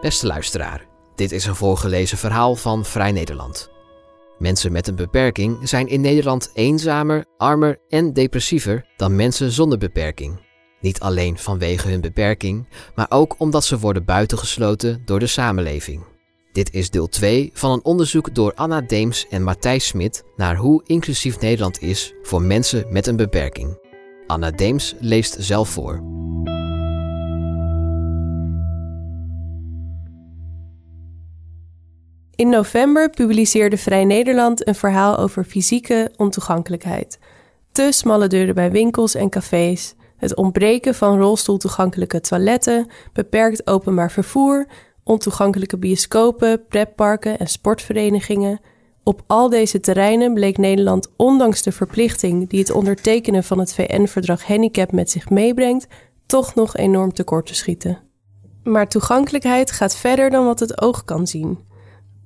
Beste luisteraar, dit is een voorgelezen verhaal van Vrij Nederland. Mensen met een beperking zijn in Nederland eenzamer, armer en depressiever dan mensen zonder beperking. Niet alleen vanwege hun beperking, maar ook omdat ze worden buitengesloten door de samenleving. Dit is deel 2 van een onderzoek door Anna Deems en Matthijs Smit naar hoe inclusief Nederland is voor mensen met een beperking. Anna Deems leest zelf voor. In november publiceerde Vrij Nederland een verhaal over fysieke ontoegankelijkheid. Te smalle deuren bij winkels en cafés, het ontbreken van rolstoeltoegankelijke toiletten, beperkt openbaar vervoer, ontoegankelijke bioscopen, pretparken en sportverenigingen. Op al deze terreinen bleek Nederland, ondanks de verplichting die het ondertekenen van het VN-verdrag Handicap met zich meebrengt, toch nog enorm tekort te schieten. Maar toegankelijkheid gaat verder dan wat het oog kan zien.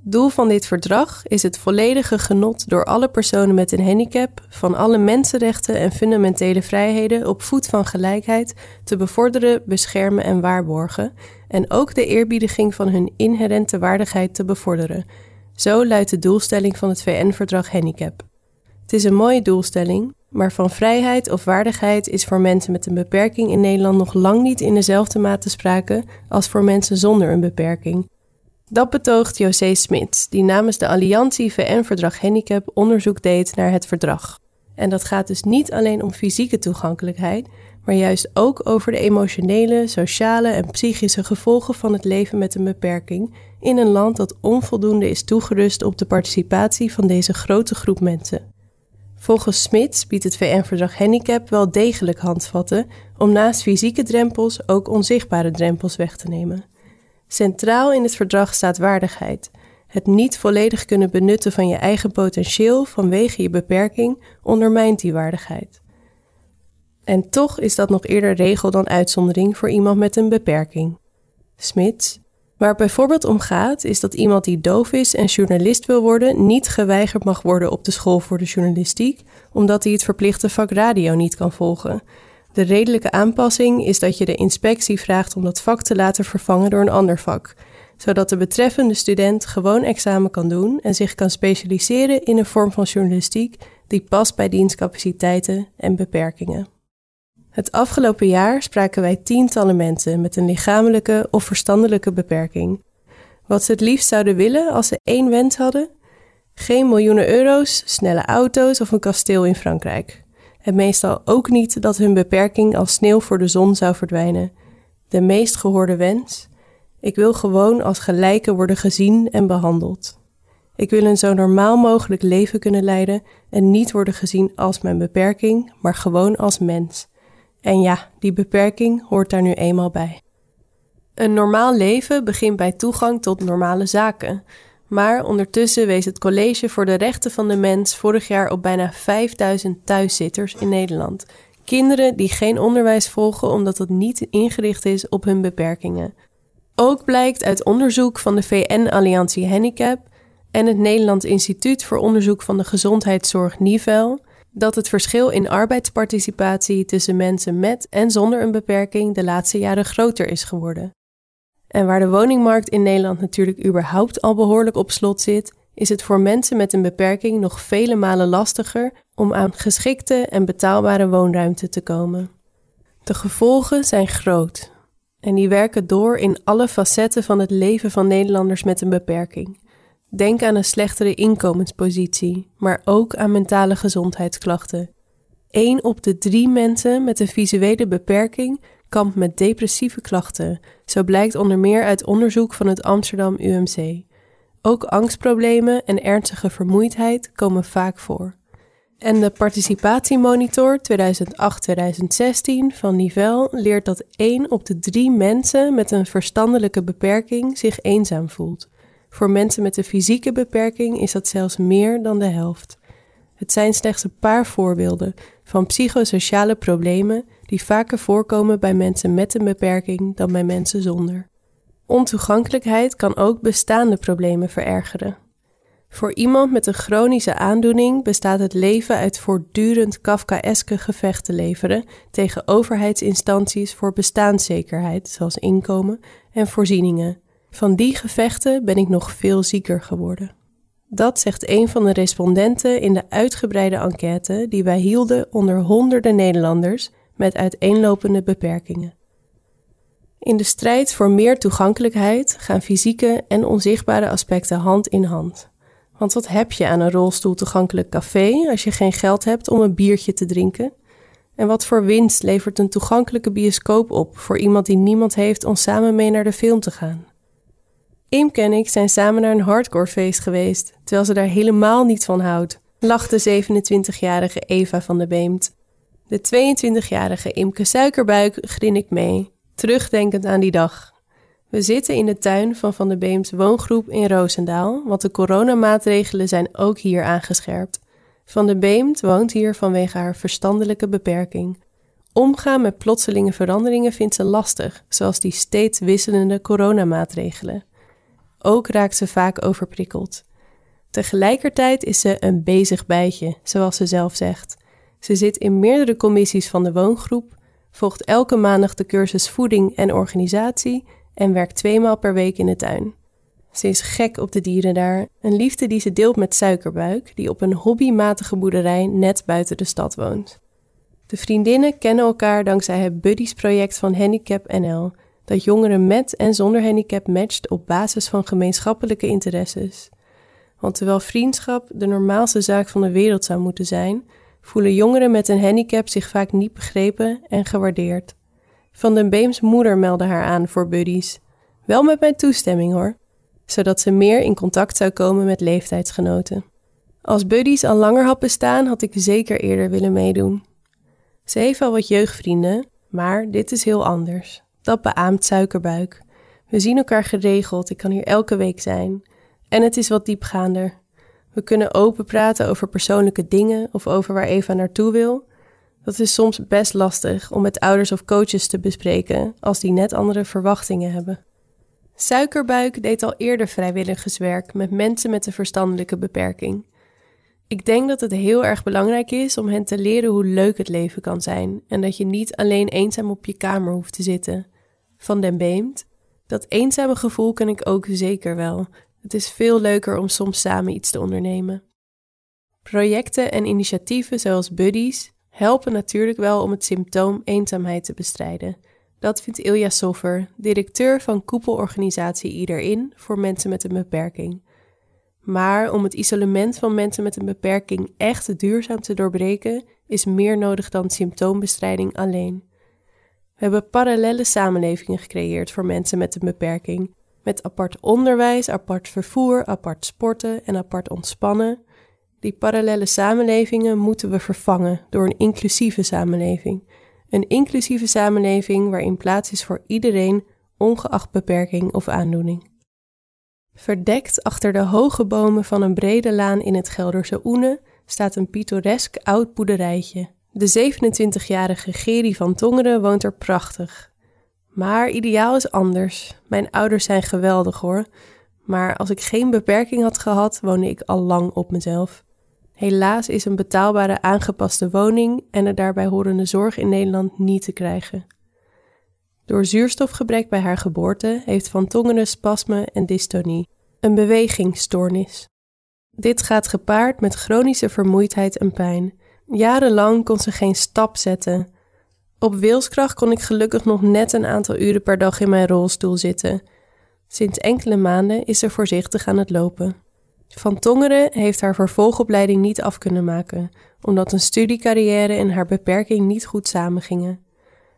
Doel van dit verdrag is het volledige genot door alle personen met een handicap van alle mensenrechten en fundamentele vrijheden op voet van gelijkheid te bevorderen, beschermen en waarborgen, en ook de eerbiediging van hun inherente waardigheid te bevorderen. Zo luidt de doelstelling van het VN-verdrag Handicap. Het is een mooie doelstelling, maar van vrijheid of waardigheid is voor mensen met een beperking in Nederland nog lang niet in dezelfde mate sprake als voor mensen zonder een beperking. Dat betoogt José Smits, die namens de Alliantie VN-verdrag Handicap onderzoek deed naar het verdrag. En dat gaat dus niet alleen om fysieke toegankelijkheid, maar juist ook over de emotionele, sociale en psychische gevolgen van het leven met een beperking in een land dat onvoldoende is toegerust op de participatie van deze grote groep mensen. Volgens Smits biedt het VN-verdrag Handicap wel degelijk handvatten om naast fysieke drempels ook onzichtbare drempels weg te nemen. Centraal in het verdrag staat waardigheid. Het niet volledig kunnen benutten van je eigen potentieel vanwege je beperking ondermijnt die waardigheid. En toch is dat nog eerder regel dan uitzondering voor iemand met een beperking. Smits. Waar het bijvoorbeeld om gaat, is dat iemand die doof is en journalist wil worden, niet geweigerd mag worden op de school voor de journalistiek, omdat hij het verplichte vak radio niet kan volgen. De redelijke aanpassing is dat je de inspectie vraagt om dat vak te laten vervangen door een ander vak, zodat de betreffende student gewoon examen kan doen en zich kan specialiseren in een vorm van journalistiek die past bij dienstcapaciteiten en beperkingen. Het afgelopen jaar spraken wij tientallen mensen met een lichamelijke of verstandelijke beperking. Wat ze het liefst zouden willen als ze één wens hadden? Geen miljoenen euro's, snelle auto's of een kasteel in Frankrijk en meestal ook niet dat hun beperking als sneeuw voor de zon zou verdwijnen. De meest gehoorde wens: ik wil gewoon als gelijke worden gezien en behandeld. Ik wil een zo normaal mogelijk leven kunnen leiden en niet worden gezien als mijn beperking, maar gewoon als mens. En ja, die beperking hoort daar nu eenmaal bij. Een normaal leven begint bij toegang tot normale zaken. Maar ondertussen wees het College voor de Rechten van de Mens vorig jaar op bijna 5000 thuiszitters in Nederland. Kinderen die geen onderwijs volgen omdat het niet ingericht is op hun beperkingen. Ook blijkt uit onderzoek van de VN-alliantie Handicap en het Nederlands Instituut voor Onderzoek van de Gezondheidszorg Nivel dat het verschil in arbeidsparticipatie tussen mensen met en zonder een beperking de laatste jaren groter is geworden. En waar de woningmarkt in Nederland natuurlijk überhaupt al behoorlijk op slot zit, is het voor mensen met een beperking nog vele malen lastiger om aan geschikte en betaalbare woonruimte te komen. De gevolgen zijn groot en die werken door in alle facetten van het leven van Nederlanders met een beperking. Denk aan een slechtere inkomenspositie, maar ook aan mentale gezondheidsklachten. 1 op de drie mensen met een visuele beperking kampt met depressieve klachten, zo blijkt onder meer uit onderzoek van het Amsterdam UMC. Ook angstproblemen en ernstige vermoeidheid komen vaak voor. En de participatiemonitor 2008-2016 van Nivel leert dat 1 op de 3 mensen met een verstandelijke beperking zich eenzaam voelt. Voor mensen met een fysieke beperking is dat zelfs meer dan de helft. Het zijn slechts een paar voorbeelden van psychosociale problemen die vaker voorkomen bij mensen met een beperking dan bij mensen zonder. Ontoegankelijkheid kan ook bestaande problemen verergeren. Voor iemand met een chronische aandoening bestaat het leven uit voortdurend Kafkaeske gevechten leveren tegen overheidsinstanties voor bestaanszekerheid, zoals inkomen en voorzieningen. Van die gevechten ben ik nog veel zieker geworden. Dat zegt een van de respondenten in de uitgebreide enquête die wij hielden onder honderden Nederlanders met uiteenlopende beperkingen. In de strijd voor meer toegankelijkheid gaan fysieke en onzichtbare aspecten hand in hand. Want wat heb je aan een rolstoel toegankelijk café als je geen geld hebt om een biertje te drinken? En wat voor winst levert een toegankelijke bioscoop op voor iemand die niemand heeft om samen mee naar de film te gaan? Imke en ik zijn samen naar een hardcorefeest geweest, terwijl ze daar helemaal niet van houdt, lacht de 27-jarige Eva van de Beemt. De 22-jarige Imke Suikerbuik grin ik mee, terugdenkend aan die dag. We zitten in de tuin van Van de Beems woongroep in Roosendaal, want de coronamaatregelen zijn ook hier aangescherpt. Van de Beemt woont hier vanwege haar verstandelijke beperking. Omgaan met plotselinge veranderingen vindt ze lastig, zoals die steeds wisselende coronamaatregelen. Ook raakt ze vaak overprikkeld. Tegelijkertijd is ze een bezig bijtje, zoals ze zelf zegt. Ze zit in meerdere commissies van de woongroep, volgt elke maandag de cursus voeding en organisatie en werkt tweemaal per week in de tuin. Ze is gek op de dieren daar, een liefde die ze deelt met Suikerbuik, die op een hobbymatige boerderij net buiten de stad woont. De vriendinnen kennen elkaar dankzij het Buddies project van Handicap NL, dat jongeren met en zonder handicap matcht op basis van gemeenschappelijke interesses. Want terwijl vriendschap de normaalste zaak van de wereld zou moeten zijn, voelen jongeren met een handicap zich vaak niet begrepen en gewaardeerd. Van den Beems moeder meldde haar aan voor buddies. Wel met mijn toestemming hoor, zodat ze meer in contact zou komen met leeftijdsgenoten. Als buddies al langer had bestaan, had ik zeker eerder willen meedoen. Ze heeft al wat jeugdvrienden, maar dit is heel anders. Dat beaamt suikerbuik. We zien elkaar geregeld, ik kan hier elke week zijn. En het is wat diepgaander. We kunnen open praten over persoonlijke dingen of over waar Eva naartoe wil. Dat is soms best lastig om met ouders of coaches te bespreken als die net andere verwachtingen hebben. Suikerbuik deed al eerder vrijwilligerswerk met mensen met een verstandelijke beperking. Ik denk dat het heel erg belangrijk is om hen te leren hoe leuk het leven kan zijn en dat je niet alleen eenzaam op je kamer hoeft te zitten. Van den Beemt. Dat eenzame gevoel ken ik ook zeker wel. Het is veel leuker om soms samen iets te ondernemen. Projecten en initiatieven zoals Buddies helpen natuurlijk wel om het symptoom eenzaamheid te bestrijden. Dat vindt Ilja Soffer, directeur van koepelorganisatie Iederin voor mensen met een beperking. Maar om het isolement van mensen met een beperking echt duurzaam te doorbreken, is meer nodig dan symptoombestrijding alleen. We hebben parallele samenlevingen gecreëerd voor mensen met een beperking, met apart onderwijs, apart vervoer, apart sporten en apart ontspannen. Die parallele samenlevingen moeten we vervangen door een inclusieve samenleving. Een inclusieve samenleving waarin plaats is voor iedereen, ongeacht beperking of aandoening. Verdekt achter de hoge bomen van een brede laan in het Gelderse Oene staat een pittoresk oud boerderijtje. De 27-jarige Geri van Tongeren woont er prachtig. Maar ideaal is anders. Mijn ouders zijn geweldig hoor. Maar als ik geen beperking had gehad, woonde ik al lang op mezelf. Helaas is een betaalbare aangepaste woning en de daarbij horende zorg in Nederland niet te krijgen. Door zuurstofgebrek bij haar geboorte heeft Van Tongeren spasme en dystonie, een bewegingsstoornis. Dit gaat gepaard met chronische vermoeidheid en pijn. Jarenlang kon ze geen stap zetten. Op wilskracht kon ik gelukkig nog net een aantal uren per dag in mijn rolstoel zitten. Sinds enkele maanden is ze voorzichtig aan het lopen. Van Tongeren heeft haar vervolgopleiding niet af kunnen maken, omdat een studiecarrière en haar beperking niet goed samengingen.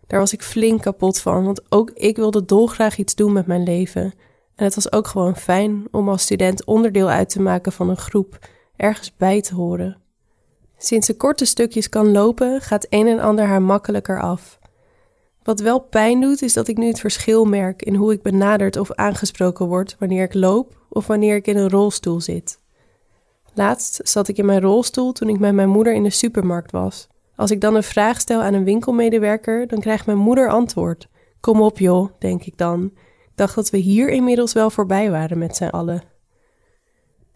Daar was ik flink kapot van, want ook ik wilde dolgraag iets doen met mijn leven. En het was ook gewoon fijn om als student onderdeel uit te maken van een groep, ergens bij te horen. Sinds ze korte stukjes kan lopen, gaat een en ander haar makkelijker af. Wat wel pijn doet, is dat ik nu het verschil merk in hoe ik benaderd of aangesproken word wanneer ik loop of wanneer ik in een rolstoel zit. Laatst zat ik in mijn rolstoel toen ik met mijn moeder in de supermarkt was. Als ik dan een vraag stel aan een winkelmedewerker, dan krijgt mijn moeder antwoord. Kom op joh, denk ik dan. Ik dacht dat we hier inmiddels wel voorbij waren met z'n allen.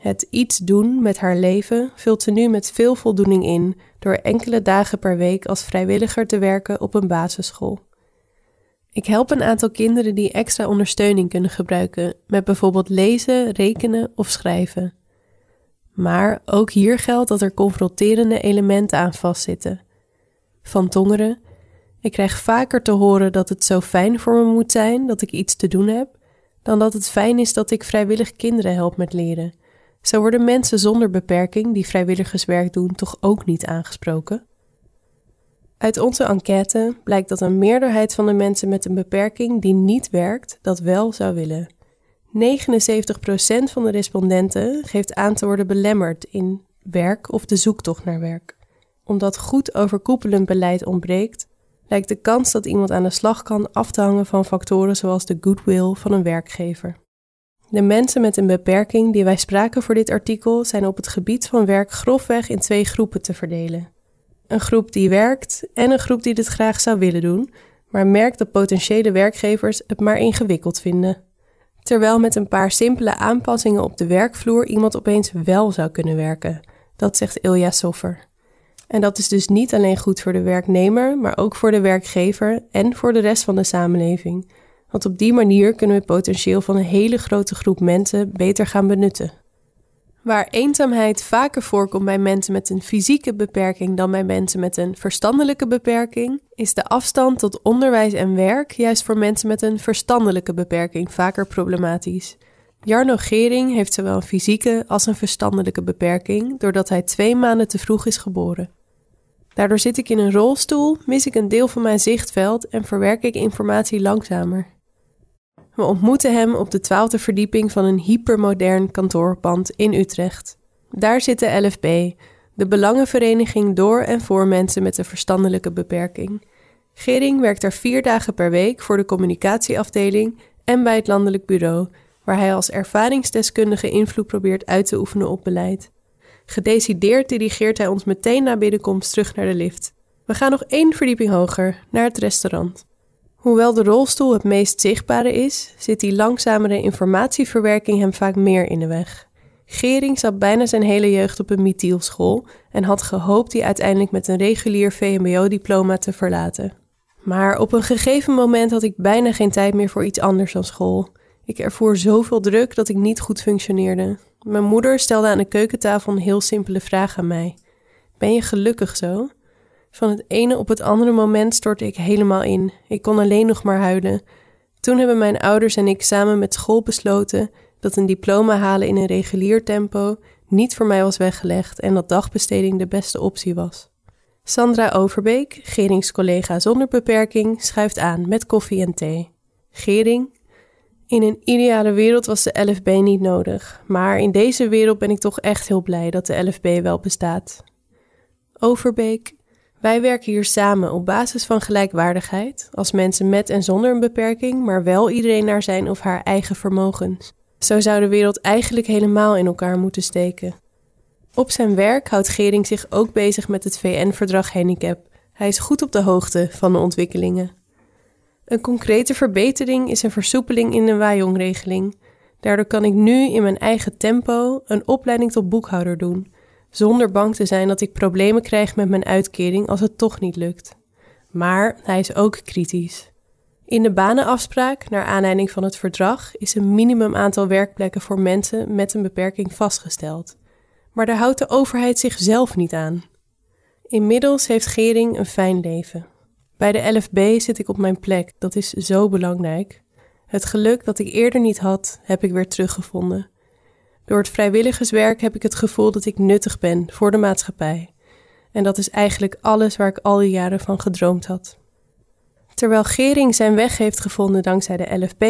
Het iets doen met haar leven vult ze nu met veel voldoening in door enkele dagen per week als vrijwilliger te werken op een basisschool. Ik help een aantal kinderen die extra ondersteuning kunnen gebruiken met bijvoorbeeld lezen, rekenen of schrijven. Maar ook hier geldt dat er confronterende elementen aan vastzitten. Van tongeren, ik krijg vaker te horen dat het zo fijn voor me moet zijn dat ik iets te doen heb, dan dat het fijn is dat ik vrijwillig kinderen help met leren. Zo worden mensen zonder beperking die vrijwilligerswerk doen toch ook niet aangesproken. Uit onze enquête blijkt dat een meerderheid van de mensen met een beperking die niet werkt, dat wel zou willen. 79% van de respondenten geeft aan te worden belemmerd in werk of de zoektocht naar werk. Omdat goed overkoepelend beleid ontbreekt, lijkt de kans dat iemand aan de slag kan af te hangen van factoren zoals de goodwill van een werkgever. De mensen met een beperking die wij spraken voor dit artikel zijn op het gebied van werk grofweg in twee groepen te verdelen. Een groep die werkt en een groep die dit graag zou willen doen, maar merkt dat potentiële werkgevers het maar ingewikkeld vinden. Terwijl met een paar simpele aanpassingen op de werkvloer iemand opeens wel zou kunnen werken. Dat zegt Ilja Soffer. En dat is dus niet alleen goed voor de werknemer, maar ook voor de werkgever en voor de rest van de samenleving. Want op die manier kunnen we het potentieel van een hele grote groep mensen beter gaan benutten. Waar eenzaamheid vaker voorkomt bij mensen met een fysieke beperking dan bij mensen met een verstandelijke beperking, is de afstand tot onderwijs en werk juist voor mensen met een verstandelijke beperking vaker problematisch. Jarno Gering heeft zowel een fysieke als een verstandelijke beperking, doordat hij twee maanden te vroeg is geboren. Daardoor zit ik in een rolstoel, mis ik een deel van mijn zichtveld en verwerk ik informatie langzamer. We ontmoeten hem op de twaalfde verdieping van een hypermodern kantoorpand in Utrecht. Daar zit de LFB, de Belangenvereniging door en voor mensen met een verstandelijke beperking. Gering werkt er vier dagen per week voor de communicatieafdeling en bij het landelijk bureau, waar hij als ervaringsdeskundige invloed probeert uit te oefenen op beleid. Gedecideerd dirigeert hij ons meteen na binnenkomst terug naar de lift. We gaan nog één verdieping hoger, naar het restaurant. Hoewel de rolstoel het meest zichtbare is, zit die langzamere informatieverwerking hem vaak meer in de weg. Gering zat bijna zijn hele jeugd op een mithielschool en had gehoopt die uiteindelijk met een regulier VMBO-diploma te verlaten. Maar op een gegeven moment had ik bijna geen tijd meer voor iets anders dan school. Ik ervoer zoveel druk dat ik niet goed functioneerde. Mijn moeder stelde aan de keukentafel een heel simpele vraag aan mij: Ben je gelukkig zo? Van het ene op het andere moment stortte ik helemaal in. Ik kon alleen nog maar huilen. Toen hebben mijn ouders en ik samen met school besloten dat een diploma halen in een regulier tempo niet voor mij was weggelegd en dat dagbesteding de beste optie was. Sandra Overbeek, Geringscollega zonder beperking, schuift aan met koffie en thee. Gering, in een ideale wereld was de LFB niet nodig, maar in deze wereld ben ik toch echt heel blij dat de LFB wel bestaat. Overbeek, wij werken hier samen op basis van gelijkwaardigheid, als mensen met en zonder een beperking, maar wel iedereen naar zijn of haar eigen vermogens. Zo zou de wereld eigenlijk helemaal in elkaar moeten steken. Op zijn werk houdt Gering zich ook bezig met het VN-verdrag handicap. Hij is goed op de hoogte van de ontwikkelingen. Een concrete verbetering is een versoepeling in de Wajong-regeling. Daardoor kan ik nu in mijn eigen tempo een opleiding tot boekhouder doen, zonder bang te zijn dat ik problemen krijg met mijn uitkering als het toch niet lukt. Maar hij is ook kritisch. In de banenafspraak, naar aanleiding van het verdrag, is een minimum aantal werkplekken voor mensen met een beperking vastgesteld. Maar daar houdt de overheid zichzelf niet aan. Inmiddels heeft Gering een fijn leven. Bij de LFB zit ik op mijn plek, dat is zo belangrijk. Het geluk dat ik eerder niet had, heb ik weer teruggevonden. Door het vrijwilligerswerk heb ik het gevoel dat ik nuttig ben voor de maatschappij. En dat is eigenlijk alles waar ik al die jaren van gedroomd had. Terwijl Gering zijn weg heeft gevonden dankzij de LFB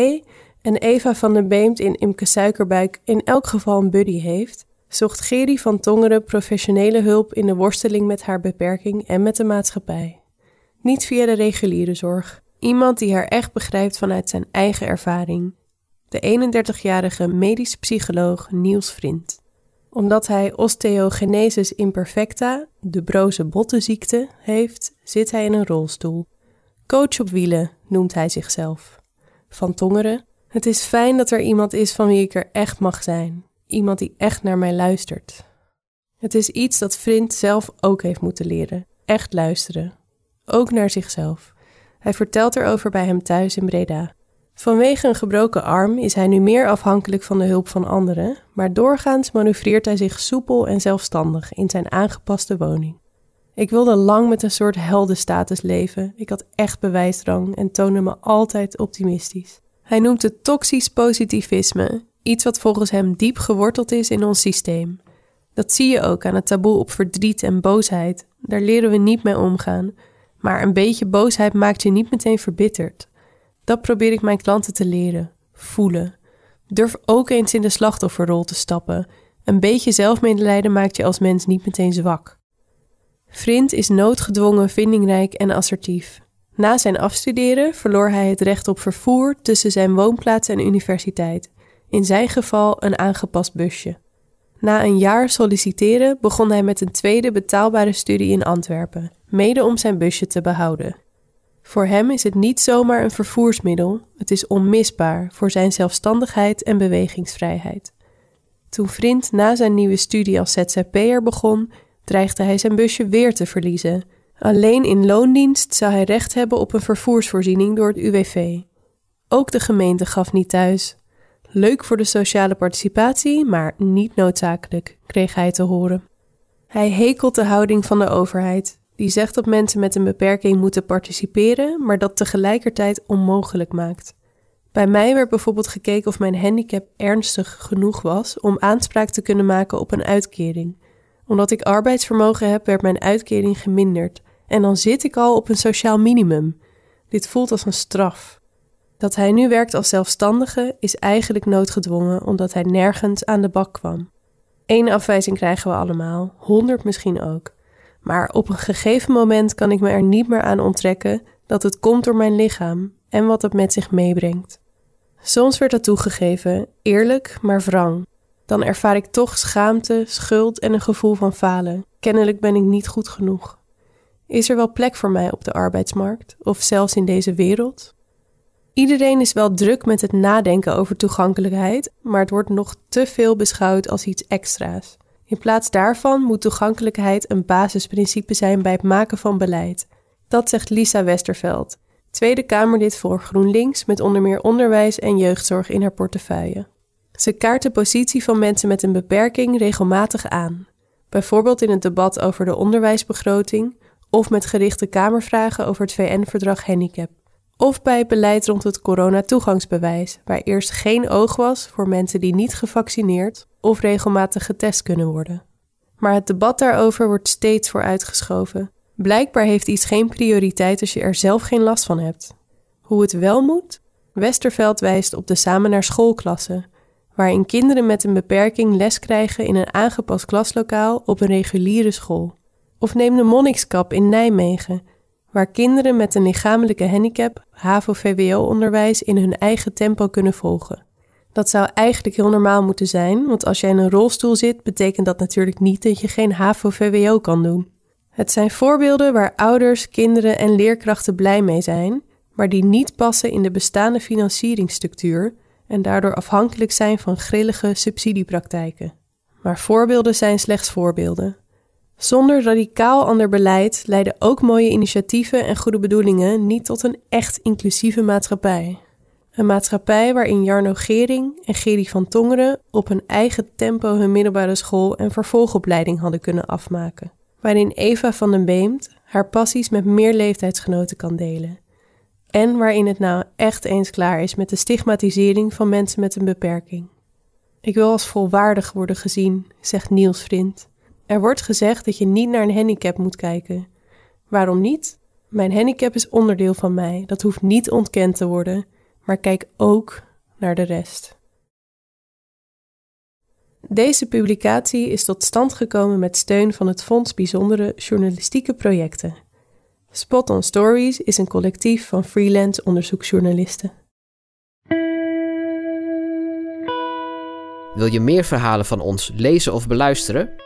en Eva van der Beemt in Imke Suikerbuik in elk geval een buddy heeft, zocht Geri van Tongeren professionele hulp in de worsteling met haar beperking en met de maatschappij. Niet via de reguliere zorg. Iemand die haar echt begrijpt vanuit zijn eigen ervaring. De 31-jarige medisch psycholoog Niels Vriend. Omdat hij osteogenesis imperfecta, de broze bottenziekte, heeft, zit hij in een rolstoel. Coach op wielen noemt hij zichzelf. Van Tongeren. Het is fijn dat er iemand is van wie ik er echt mag zijn. Iemand die echt naar mij luistert. Het is iets dat Vriend zelf ook heeft moeten leren. Echt luisteren. Ook naar zichzelf. Hij vertelt erover bij hem thuis in Breda. Vanwege een gebroken arm is hij nu meer afhankelijk van de hulp van anderen, maar doorgaans manoeuvreert hij zich soepel en zelfstandig in zijn aangepaste woning. Ik wilde lang met een soort heldenstatus leven. Ik had echt bewijsdrang en toonde me altijd optimistisch. Hij noemt het toxisch positivisme, iets wat volgens hem diep geworteld is in ons systeem. Dat zie je ook aan het taboe op verdriet en boosheid. Daar leren we niet mee omgaan. Maar een beetje boosheid maakt je niet meteen verbitterd. Dat probeer ik mijn klanten te leren. Voelen. Durf ook eens in de slachtofferrol te stappen. Een beetje zelfmedelijden maakt je als mens niet meteen zwak. Vriend is noodgedwongen, vindingrijk en assertief. Na zijn afstuderen verloor hij het recht op vervoer tussen zijn woonplaats en universiteit. In zijn geval een aangepast busje. Na een jaar solliciteren begon hij met een tweede betaalbare studie in Antwerpen, mede om zijn busje te behouden. Voor hem is het niet zomaar een vervoersmiddel, het is onmisbaar voor zijn zelfstandigheid en bewegingsvrijheid. Toen Vriend na zijn nieuwe studie als ZZP'er begon, dreigde hij zijn busje weer te verliezen. Alleen in loondienst zou hij recht hebben op een vervoersvoorziening door het UWV. Ook de gemeente gaf niet thuis. Leuk voor de sociale participatie, maar niet noodzakelijk, kreeg hij te horen. Hij hekelt de houding van de overheid, die zegt dat mensen met een beperking moeten participeren, maar dat tegelijkertijd onmogelijk maakt. Bij mij werd bijvoorbeeld gekeken of mijn handicap ernstig genoeg was om aanspraak te kunnen maken op een uitkering. Omdat ik arbeidsvermogen heb, werd mijn uitkering geminderd en dan zit ik al op een sociaal minimum. Dit voelt als een straf. Dat hij nu werkt als zelfstandige is eigenlijk noodgedwongen omdat hij nergens aan de bak kwam. Eén afwijzing krijgen we allemaal, honderd misschien ook. Maar op een gegeven moment kan ik me er niet meer aan onttrekken dat het komt door mijn lichaam en wat het met zich meebrengt. Soms werd dat toegegeven, eerlijk maar wrang. Dan ervaar ik toch schaamte, schuld en een gevoel van falen. Kennelijk ben ik niet goed genoeg. Is er wel plek voor mij op de arbeidsmarkt of zelfs in deze wereld? Iedereen is wel druk met het nadenken over toegankelijkheid, maar het wordt nog te veel beschouwd als iets extra's. In plaats daarvan moet toegankelijkheid een basisprincipe zijn bij het maken van beleid. Dat zegt Lisa Westerveld, Tweede Kamerlid voor GroenLinks met onder meer onderwijs en jeugdzorg in haar portefeuille. Ze kaart de positie van mensen met een beperking regelmatig aan, bijvoorbeeld in het debat over de onderwijsbegroting of met gerichte Kamervragen over het VN-verdrag Handicap. Of bij het beleid rond het coronatoegangsbewijs, waar eerst geen oog was voor mensen die niet gevaccineerd of regelmatig getest kunnen worden. Maar het debat daarover wordt steeds vooruitgeschoven. Blijkbaar heeft iets geen prioriteit als je er zelf geen last van hebt. Hoe het wel moet? Westerveld wijst op de samen naar schoolklassen, waarin kinderen met een beperking les krijgen in een aangepast klaslokaal op een reguliere school. Of neem de Monnikskap in Nijmegen, waar kinderen met een lichamelijke handicap HAVO-VWO-onderwijs in hun eigen tempo kunnen volgen. Dat zou eigenlijk heel normaal moeten zijn, want als jij in een rolstoel zit, betekent dat natuurlijk niet dat je geen HAVO-VWO kan doen. Het zijn voorbeelden waar ouders, kinderen en leerkrachten blij mee zijn, maar die niet passen in de bestaande financieringsstructuur en daardoor afhankelijk zijn van grillige subsidiepraktijken. Maar voorbeelden zijn slechts voorbeelden. Zonder radicaal ander beleid leiden ook mooie initiatieven en goede bedoelingen niet tot een echt inclusieve maatschappij. Een maatschappij waarin Jarno Gering en Gerry van Tongeren op hun eigen tempo hun middelbare school en vervolgopleiding hadden kunnen afmaken. Waarin Eva van den Beemt haar passies met meer leeftijdsgenoten kan delen. En waarin het nou echt eens klaar is met de stigmatisering van mensen met een beperking. Ik wil als volwaardig worden gezien, zegt Niels Vriend. Er wordt gezegd dat je niet naar een handicap moet kijken. Waarom niet? Mijn handicap is onderdeel van mij, dat hoeft niet ontkend te worden, maar kijk ook naar de rest. Deze publicatie is tot stand gekomen met steun van het Fonds Bijzondere Journalistieke Projecten. Spot on Stories is een collectief van freelance onderzoeksjournalisten. Wil je meer verhalen van ons lezen of beluisteren?